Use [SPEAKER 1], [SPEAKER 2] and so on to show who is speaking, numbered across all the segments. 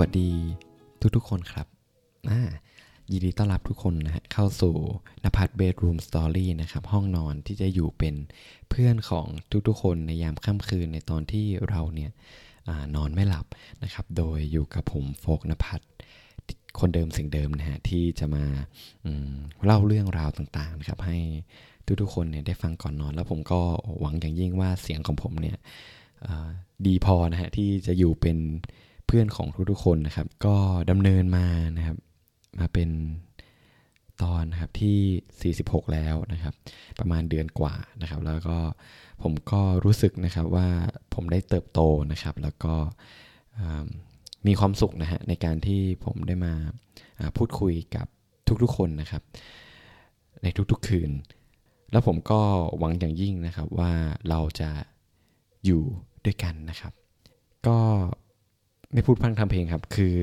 [SPEAKER 1] วัสดีทุกๆคนครับยินดีต้อนรับทุกคนนะฮะเข้าสู่นภัทรเบดรูมสตอรี่นะครับ ห้องนอนที่จะอยู่เป็นเพื่อนของทุกๆคนในยามค่ำคืนในตอนที่เราเนี่ยอนอนไม่หลับนะครับ โดยอยู่กับผมโฟกนภัทรคนเดิมสิ่งเดิมนะฮะที่จะมาเล่าเรื่องราวต่างๆนะครับ ให้ทุกๆคนเนี่ยได้ฟังก่อนนอน แล้วผมก็หวังอย่างยิ่งว่าเสียงของผมเนี่ยดีพอนะฮะที่จะอยู่เป็น เพื่อนของทุกๆคนนะครับ ก็ดำเนินมานะครับ มาเป็นตอนนะครับที่ 46 แล้วนะครับ ประมาณเดือนกว่านะครับ แล้วก็ผมก็รู้สึกนะครับว่าผมได้เติบโตนะครับ แล้วก็มีความสุขนะฮะในการที่ผมได้มาพูดคุยกับทุกๆคนนะครับ ในทุกๆคืน แล้วผมก็หวังอย่างยิ่งนะครับว่าเราจะอยู่ด้วยกันนะครับ ก็ ไม่พูดพังทำเพลงครับ คือ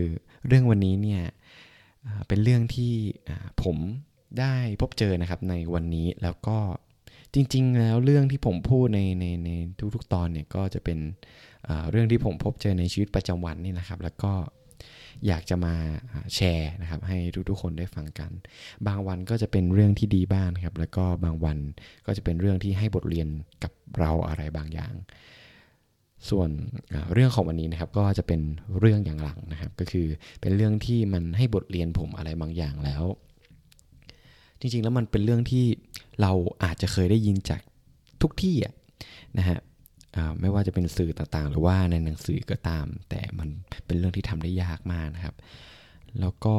[SPEAKER 1] เรื่องวันนี้เนี่ยเป็นเรื่องที่ผมได้พบเจอนะครับในวันนี้แล้วก็จริง ๆ แล้วเรื่องที่ผมพูดในในในทุกๆตอนเนี่ยก็จะเป็นเรื่องที่ผมพบเจอในชีวิตประจำวันนี่นะครับ แล้วก็อยากจะมาแชร์นะครับ ให้ทุกๆคนได้ฟังกัน บางวันก็จะเป็นเรื่องที่ดีบ้างครับ แล้วก็บางวันก็จะเป็นเรื่องที่ให้บทเรียนกับเราอะไรบางอย่าง ส่วนเรื่องของวันนี้นะครับก็จะเป็นเรื่องอย่างหลังนะครับ ก็คือเป็นเรื่องที่มันให้บทเรียนผมอะไรบางอย่างแล้ว จริงๆแล้วมันเป็นเรื่องที่เราอาจจะเคยได้ยินจากทุกที่นะฮะไม่ว่าจะเป็นสื่อต่างๆ หรือว่าในหนังสือก็ตาม แต่มันเป็นเรื่องที่ทำได้ยากมากนะครับ แล้วก็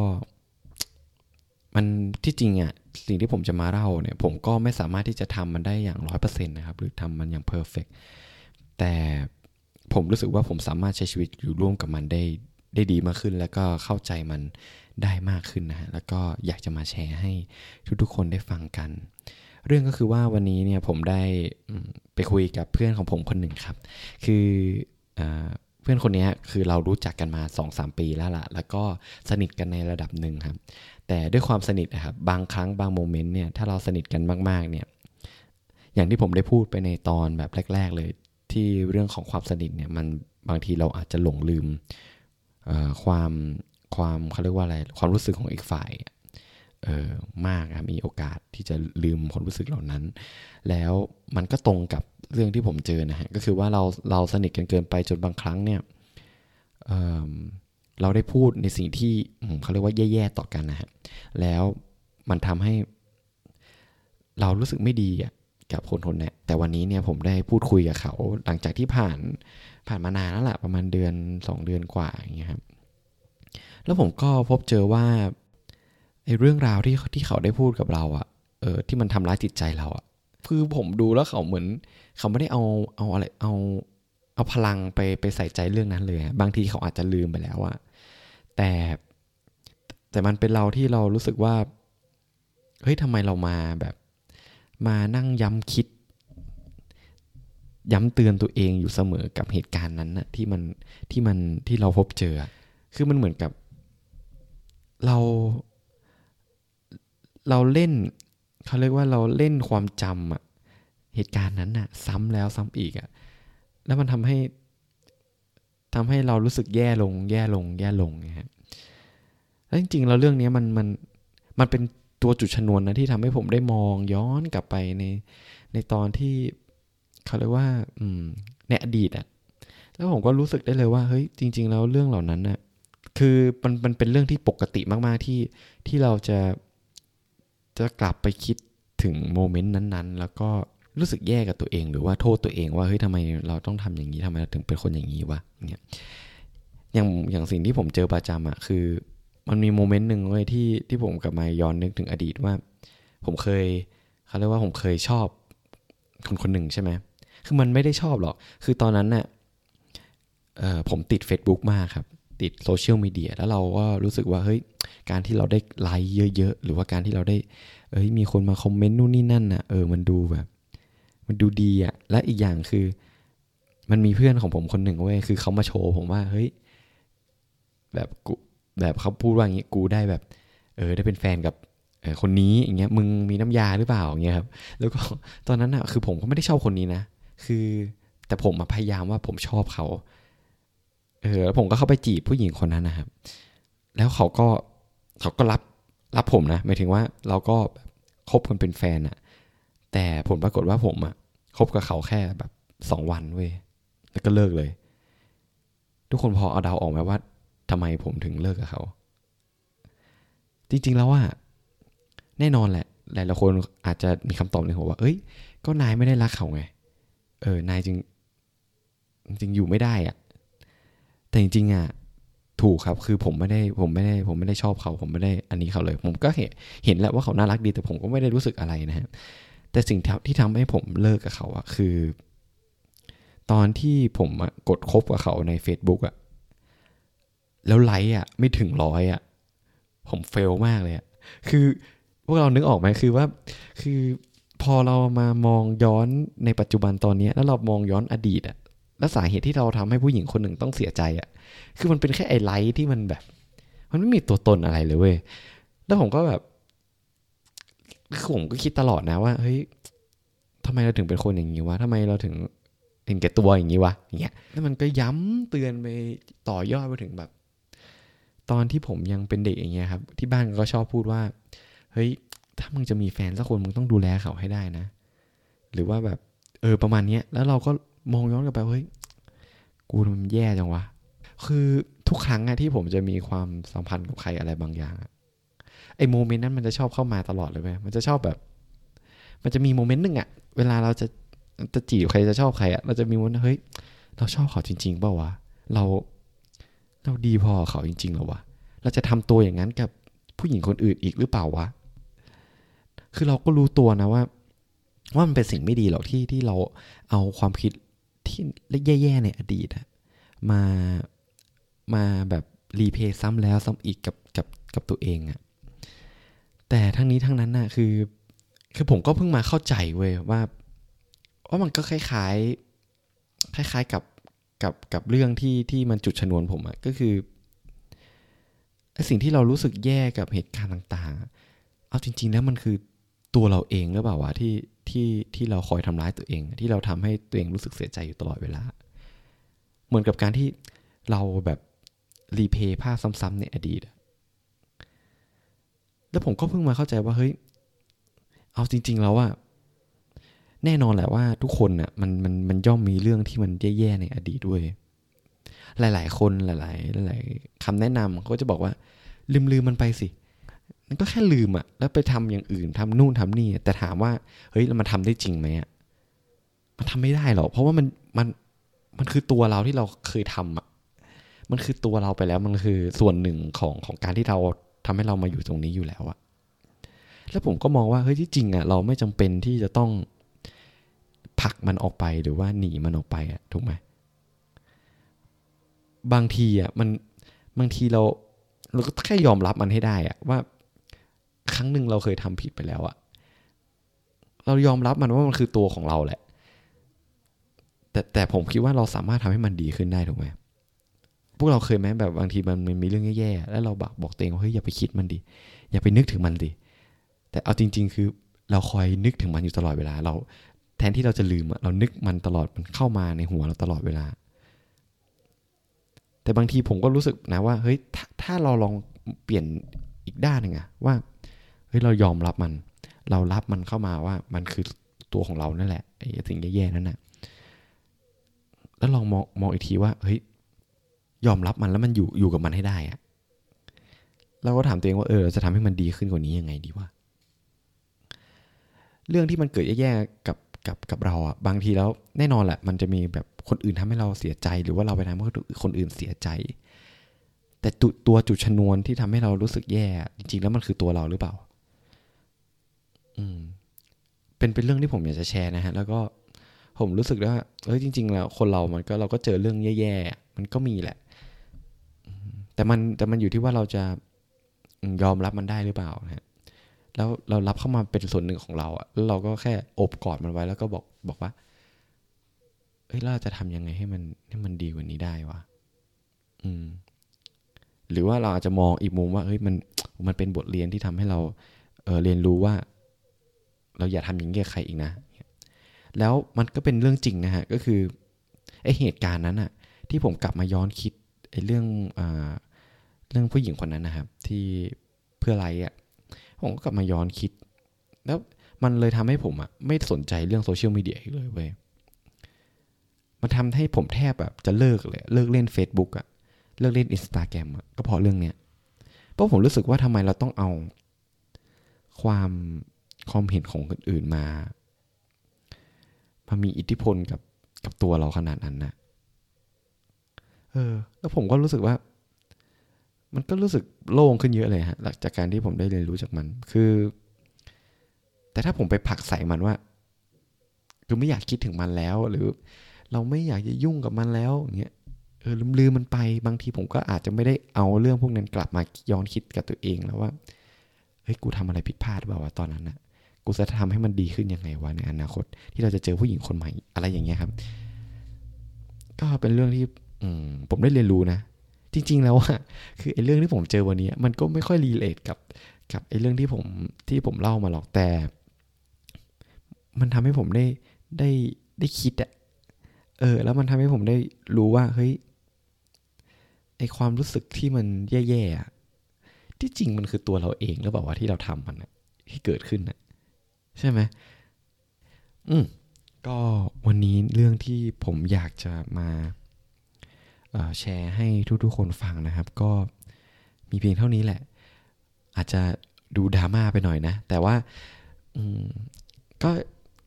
[SPEAKER 1] มันที่จริงอะสิ่งที่ผมจะมาเล่าเนี่ย ผมก็ไม่สามารถที่จะทำมันได้อย่างร้อยเปอร์เซ็นต์นะครับ หรือทำมันอย่างเพอร์เฟกแต่ ผมรู้สึกว่าผมสามารถใช้ชีวิตอยู่ร่วมกับมันได้ได้ดีมากขึ้น แล้วก็เข้าใจมันได้มากขึ้นนะฮะแล้วก็อยากจะมาแชร์ให้ทุกๆคนได้ฟังกัน เรื่องก็คือว่าวันนี้เนี่ยผมได้ไปคุยกับเพื่อนของผมคนหนึ่งครับ คืออเพื่อนคนนี้คือเรารู้จักกันมา2อสปีแล้วล่ะ แล้วก็สนิทกันในระดับหนึ่งครับ แต่ด้วยความสนิทนะครับบางครั้งบางโมเมนต์เนี่ยถ้าเราสนิทกันมากๆเนี่ยอย่างที่ผมได้พูดไปในตอนแบบแรก ๆ เลย ที่เรื่องของความสนิทเนี่ยมันบางทีเราอาจจะหลงลืมความความเขาเรียกว่าอะไรความรู้สึกของอีกฝ่ายออมากมีโอกาสที่จะลืมความรู้สึกเหล่านั้น แล้วมันก็ตรงกับเรื่องที่ผมเจอนะฮะก็คือว่าเราเราสนิทกันเกินไปจนบางครั้งเนี่ยเเราได้พูดในสิ่งที่เขาเรียกว่าแย่ๆต่อกันนะฮะแล้วมันทำให้เรารู้สึกไม่ดีอะ กับคนคนนี้แต่วันนี้เนี่ยผมได้พูดคุยกับเขาหลังจากที่ผ่านผ่านมานานแล้วแหละประมาณเดือนสองเดือนกว่าอย่างเงี้ยครับแล้วผมก็พบเจอว่าไอ้เรื่องราวที่ที่เขาได้พูดกับเราอะเออที่มันทำร้ายจิตใจเราอะคือผมดูแล้วเขาเหมือน เขาไม่ได้เอาเอาอะไรเอาเอาพลังไปไปใส่ใจเรื่องนั้นเลยบางทีเขาอาจจะลืมไปแล้วอะแต่แต่มันเป็นเราที่เรารู้สึกว่าเฮ้ยทำไมเรามาแบบ มานั่งย้ำคิด ย้ำเตือนตัวเองอยู่เสมอกับเหตุการณ์นั้นนะที่มันที่มันที่เราพบเจอ คือมันเหมือนกับ เรา เราเล่นเขาเรียกว่าเราเล่นความจำอะเหตุการณ์นั้นอะซ้ำแล้วซ้ำอีกอะแล้วมันทำให้ทำให้เรารู้สึกแย่ลง แย่ลง แย่ลงนะฮะแล้วจริงๆเราเรื่องนี้มันมันมันเป็น ตัวจุดชนวนนะที่ทำให้ผมได้มองย้อนกลับไปในในตอนที่เขาเรียกว่า อืมในอดีตอะแล้วผมก็รู้สึกได้เลยว่าเฮ้ยจริง ๆ แล้วเรื่องเหล่านั้นน่ะคือมันมันเป็นเรื่องที่ปกติมาก ๆ ที่ที่เราจะจะกลับไปคิดถึงโมเมนต์นั้น ๆ แล้วก็รู้สึกแย่กับตัวเอง หรือว่าโทษตัวเองว่าเฮ้ยทำไมเราต้องทำอย่างนี้ทำไมเราถึงเป็นคนอย่างนี้วะเนี่ยอย่างอย่างสิ่งที่ผมเจอประจำอะคือ มันมีโมเมนต์หนึ่งเลยที่ที่ผมกลับมาย้อนนึกถึงอดีตว่า ผมเคยเขาเรียกว่าผมเคยชอบคนคนหนึ่งใช่ไหมคือมันไม่ได้ชอบหรอก คือตอนนั้นน่ะผมติด Facebook มากครับ ติดโซเชียลมีเดียแล้วเราก็รู้สึกว่าเฮ้ยการที่เราได้ไลค์เยอะ ๆ หรือว่าการที่เราได้เอ้ยมีคนมาคอมเมนต์นู่นนี่นั่นน่ะเออมันดูแบบมันดูดีอะและอีกอย่างคือ มันมีเพื่อนของผมคนหนึ่งเว้ยคือเขามาโชว์ผมว่าเฮ้ยแบบกู แบบเขาพูดว่าอย่างงี้กูได้แบบ เออได้เป็นแฟนกับคนนี้อย่างเงี้ยมึงมีน้ำยาหรือเปล่าอย่างเงี้ยครับแล้วก็ตอนนั้นอะคือผมก็ไม่ได้ชอบคนนี้นะคือแต่ผมมาพยายามว่าผมชอบเขาเออแล้วผมก็เข้าไปจีบผู้หญิงคนนั้นนะครับ แล้วเขาก็เขาก็รับรับผมนะหมายถึงว่าเราก็คบกันเป็นแฟนอะแต่ผลปรากฏว่าผมอะคบกับเขาแค่แบบสองวันเว้ยแล้วก็เลิกเลย ทุกคนพอเอาเดาออกไหมว่า ทำไมผมถึงเลิกกับเขา จริงๆแล้วว่า แน่นอนแหละ หลายๆคนอาจจะมีคำตอบในหัวว่า เอ้ย ก็นายไม่ได้รักเขาไง เออ นายจึงจริงอยู่ไม่ได้อะแต่จริงๆอะถูกครับ คือผมไม่ได้ผมไม่ได้ผมไม่ได้ชอบเขา ผมไม่ได้อันนี้เขาเลย ผมก็เห็นเห็นแล้วว่าเขาน่ารักดี แต่ผมก็ไม่ได้รู้สึกอะไรนะฮะแต่สิ่งที่ทำให้ผมเลิกกับเขาอะคือ ตอนที่ผมกดคบกับเขาใน Facebook อะ แล้วไลค์อะไม่ถึงร้อยอะผมเฟลมากเลยอะคือพวกเรานึกออกไหมคือว่า คือพอเรามามองย้อนในปัจจุบันตอนนี้แล้วเรามองย้อนอดีตอะแล้วสาเหตุที่เราทำให้ผู้หญิงคนหนึ่งต้องเสียใจอะ คือมันเป็นแค่ไอไลท์ที่มันแบบ มันไม่มีตัวตนอะไรเลยเว้ย แล้วผมก็แบบผมก็คิดตลอดนะว่า เฮ้ยทำไมเราถึงเป็นคนอย่างนี้วะทำไมเราถึงเห็นแก่ตัวอย่างนี้วะอย่างเงี้ย แล้วมันก็ย้ำเตือนไปต่อยอดไปถึงแบบ ตอนที่ผมยังเป็นเด็กอย่างเงี้ยครับ ที่บ้านก็ชอบพูดว่า เฮ้ย ถ้ามึงจะมีแฟนสักคนมึงต้องดูแลเขาให้ได้นะ หรือว่าแบบเออประมาณเนี้ยแล้วเราก็มองย้อนกลับไปเฮ้ยกูมันแย่จังวะคือทุกครั้งอะที่ผมจะมีความสัมพันธ์กับใครอะไรบางอย่างอะไอ้โมเมนต์นั้นมันจะชอบเข้ามาตลอดเลยไหมมันจะชอบแบบ มันจะมีโมเมนต์หนึ่งอะเวลาเราจะจะจีบใครจะชอบใครอะเราจะมีวันเฮ้ย เราชอบเขาจริงๆเปล่าวะเรา เราดีพอเขาจริงๆหรอวะ เราจะทำตัวอย่างนั้นกับผู้หญิงคนอื่นอีกหรือเปล่าวะ คือเราก็รู้ตัวนะว่า ว่ามันเป็นสิ่งไม่ดีหรอกที่ที่เราเอาความคิดที่แย่ๆในอดีตมามาแบบรีเพย์ซ้ำแล้วซ้ำอีกกับกับกับตัวเองอะแต่ทั้งนี้ทั้งนั้นน่ะคือ คือผมก็เพิ่งมาเข้าใจเว้ยว่าว่ามันก็คล้ายๆ คล้าย ๆ กับ กับกับเรื่องที่ที่มันจุดชนวนผมอะก็คือสิ่งที่เรารู้สึกแย่กับเหตุการณ์ต่างๆ เอาจริง ๆ แล้วมันคือตัวเราเองหรือเปล่าวะที่ที่ที่เราคอยทำร้ายตัวเอง ที่เราทำให้ตัวเองรู้สึกเสียใจอยู่ตลอดเวลา เหมือนกับการที่เราแบบรีเพย์ภาพซ้ำๆในอดีตแล้วผมก็เพิ่งมาเข้าใจว่าเฮ้ย เอาจริง ๆ แล้วอะ แน่นอนแหละว่าทุกคนน่ะมันมันมันย่อมมีเรื่องที่มันแย่ๆในอดีตด้วย หลาย ๆ คนหลายๆหลายๆคำแนะนำเขาจะบอกว่า ลืมลืมมันไปสิมันก็แค่ลืมอะแล้วไปทำอย่างอื่นทำนู่นทำนี่ แต่ถามว่าเฮ้ยแล้วมันทำได้จริงไหมอะมันทำไม่ได้หรอกเพราะว่ามันมันมันคือตัวเราที่เราเคยทำอะมันคือตัวเราไปแล้วมันคือส่วนหนึ่งของของการที่เราทำให้เรามาอยู่ตรงนี้อยู่แล้วอะแล้วผมก็มองว่าเฮ้ยที่จริงอะเราไม่จำเป็นที่จะต้อง ผลักมันออกไปหรือว่าหนีมันออกไปอะถูกไหมบางทีอะมันบางทีเราเราก็แค่ยอมรับมันให้ได้อะว่า ครั้งหนึ่งเราเคยทำผิดไปแล้วอะเรายอมรับมันว่ามันคือตัวของเราแหละ แต่แต่ผมคิดว่าเราสามารถทำให้มันดีขึ้นได้ถูกไหมพวกเราเคยไหมแบบบางทีมันมีเรื่องแย่ๆแล้วเราบอกบอกตัวเองว่าเฮ้ยอย่าไปคิดมันดิอย่าไปนึกถึงมันดิแต่เอาจริง ๆ คือเราคอยนึกถึงมันอยู่ตลอดเวลา เรา แทนที่เราจะลืมเรานึกมันตลอดมันเข้ามาในหัวเราตลอดเวลา แต่บางทีผมก็รู้สึกนะว่าเฮ้ยถถ้าเราลองเปลี่ยนอีกด้านหนึ่งอะว่าเฮ้ยเรายอมรับมัน เรารับมันเข้ามาว่ามันคือตัวของเรานั่นแหละไอ้สิ่งแย่ๆนั่นนะแล้วลองมองมองอีกทีว่าเฮ้ยยอมรับมันแล้วมันอยู่อยู่กับมันให้ได้อะเราก็ถามตัวเองว่าเออจะทำให้มันดีขึ้นกว่านี้ยังไงดีวะเรื่องที่มันเกิดแย่ๆกับ กับกับเราอะบางทีแล้วแน่นอนแหละ มันจะมีแบบคนอื่นทำให้เราเสียใจ หรือว่าเราไปทำให้คนอื่นเสียใจ แต่ตัวจุดชนวนที่ทำให้เรารู้สึกแย่ จริงๆ แล้วมันคือตัวเราหรือเปล่า อืม เป็นเป็นเรื่องที่ผมอยากจะแชร์นะฮะ แล้วก็ผมรู้สึกว่าเฮ้ยจริง ๆ แล้ว คนเรามันก็เราก็เจอเรื่องแย่ๆมันก็มีแหละแต่มันแต่มันอยู่ที่ว่าเราจะยอมรับมันได้หรือเปล่านะ แล้วเรารับเข้ามาเป็นส่วนหนึ่งของเราอะแล้วเราก็แค่อบกอดมันไว้แล้วก็บอกบอกว่าเฮ้ยเราจะทำยังไงให้มันให้มันดีกว่านี้ได้วะอืม หรือว่าเราอาจจะมองอีกมุมว่าเฮ้ยมันมันเป็นบทเรียนที่ทำให้เราเออเรียนรู้ว่า เราอย่าทำอย่างนี้กับใครอีกนะแล้วมันก็เป็นเรื่องจริงนะฮะ ก็คือไอเหตุการณ์นั้นอะที่ผมกลับมาย้อนคิดไอเรื่องอ่าเรื่องผู้หญิงคนนั้นนะครับ ที่เพื่ออะไรอะ ผมก็กลับมาย้อนคิด แล้วมันเลยทำให้ผมอะ่ะไม่สนใจเรื่องโซเชียลมีเดียอีกเลยเว้ยมันทำให้ผมแทบแบบจะเลิกเลยเลิกเล่น Facebook อะ่ะเลิกเล่นอินสตาแกรมอะก็เพราะเรื่องเนี้ยเพราะผมรู้สึกว่าทำไมเราต้องเอา ความความเห็นของคนอื่นมามามีอิทธิพลกับกับตัวเราขนาดนั้นนะเออ แล้วผมก็รู้สึกว่า มันก็รู้สึกโล่งขึ้นเยอะเลยฮะหลังจากการที่ผมได้เรียนรู้จากมัน คือ แต่ถ้าผมไปผักใส่มันว่าคือไม่อยากคิดถึงมันแล้ว หรือ เราไม่อยากจะยุ่งกับมันแล้วอย่างเงี้ยเออลืมลืมมันไปบางทีผมก็อาจจะไม่ได้เอาเรื่องพวกนั้นกลับมาย้อนคิดกับตัวเองแล้วว่าเฮ้ยกูทำอะไรผิดพลาดเปล่าวะตอนนั้นนะกูจะทำให้มันดีขึ้นยังไงวะในอนาคต ที่เราจะเจอผู้หญิงคนใหม่อะไรอย่างเงี้ยครับ ก็เป็นเรื่องที่อืผมได้เรียนรู้นะ จริง ๆ แล้วอะคือไอ้เรื่องที่ผมเจอวันนี้มันก็ไม่ค่อยรีเลทกับกับไอ้เรื่องที่ผมที่ผมเล่ามาหรอกแต่ มันทำให้ผมได้ได้ได้คิดอะเออ แล้วมันทำให้ผมได้รู้ว่าเฮ้ยไอความรู้สึกที่มันแย่ๆอะที่จริงมันคือตัวเราเองหรือเปล่าว่าที่เราทำมันอะที่เกิดขึ้นอะใช่ไหมอืมก็วันนี้เรื่องที่ผมอยากจะมา แชร์ให้ทุกๆคนฟังนะครับ ก็มีเพียงเท่านี้แหละ อาจจะดูดราม่าไปหน่อยนะ แต่ว่าก็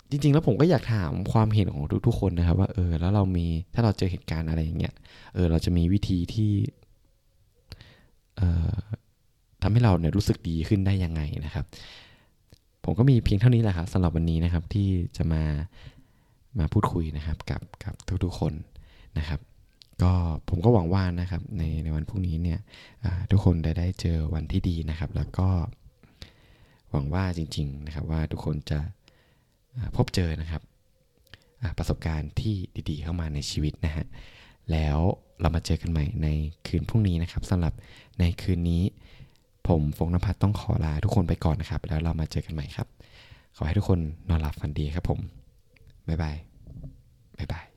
[SPEAKER 1] จริงๆ แล้วผมก็อยากถามความเห็นของทุกๆคนนะครับ ว่าเออแล้วเรามีถ้าเราเจอเหตุการณ์อะไรอย่างเงี้ยเออเราจะมีวิธีที่เออทำให้เราเนี่ยรู้สึกดีขึ้นได้ยังไงนะครับ ผมก็มีเพียงเท่านี้แหละครับสำหรับวันนี้นะครับที่จะมามาพูดคุยนะครับกับกับทุกๆคนนะครับ ก็ผมก็หวังว่านะครับในในวันพรุ่งนี้เนี่ยทุกคนได้ได้เจอวันที่ดีนะครับ แล้วก็หวังว่าจริงๆนะครับว่าทุกคนจะพบเจอนะครับประสบการณ์ที่ดีๆเข้ามาในชีวิตนะฮะแล้วเรามาเจอกันใหม่ในคืนพรุ่งนี้นะครับสำหรับในคืนนี้ผมฟงนภัทรต้องขอลาทุกคนไปก่อนนะครับ แล้วเรามาเจอกันใหม่ครับ ขอให้ทุกคนนอนหลับฝันดีครับผม บ๊ายบาย บ๊ายบาย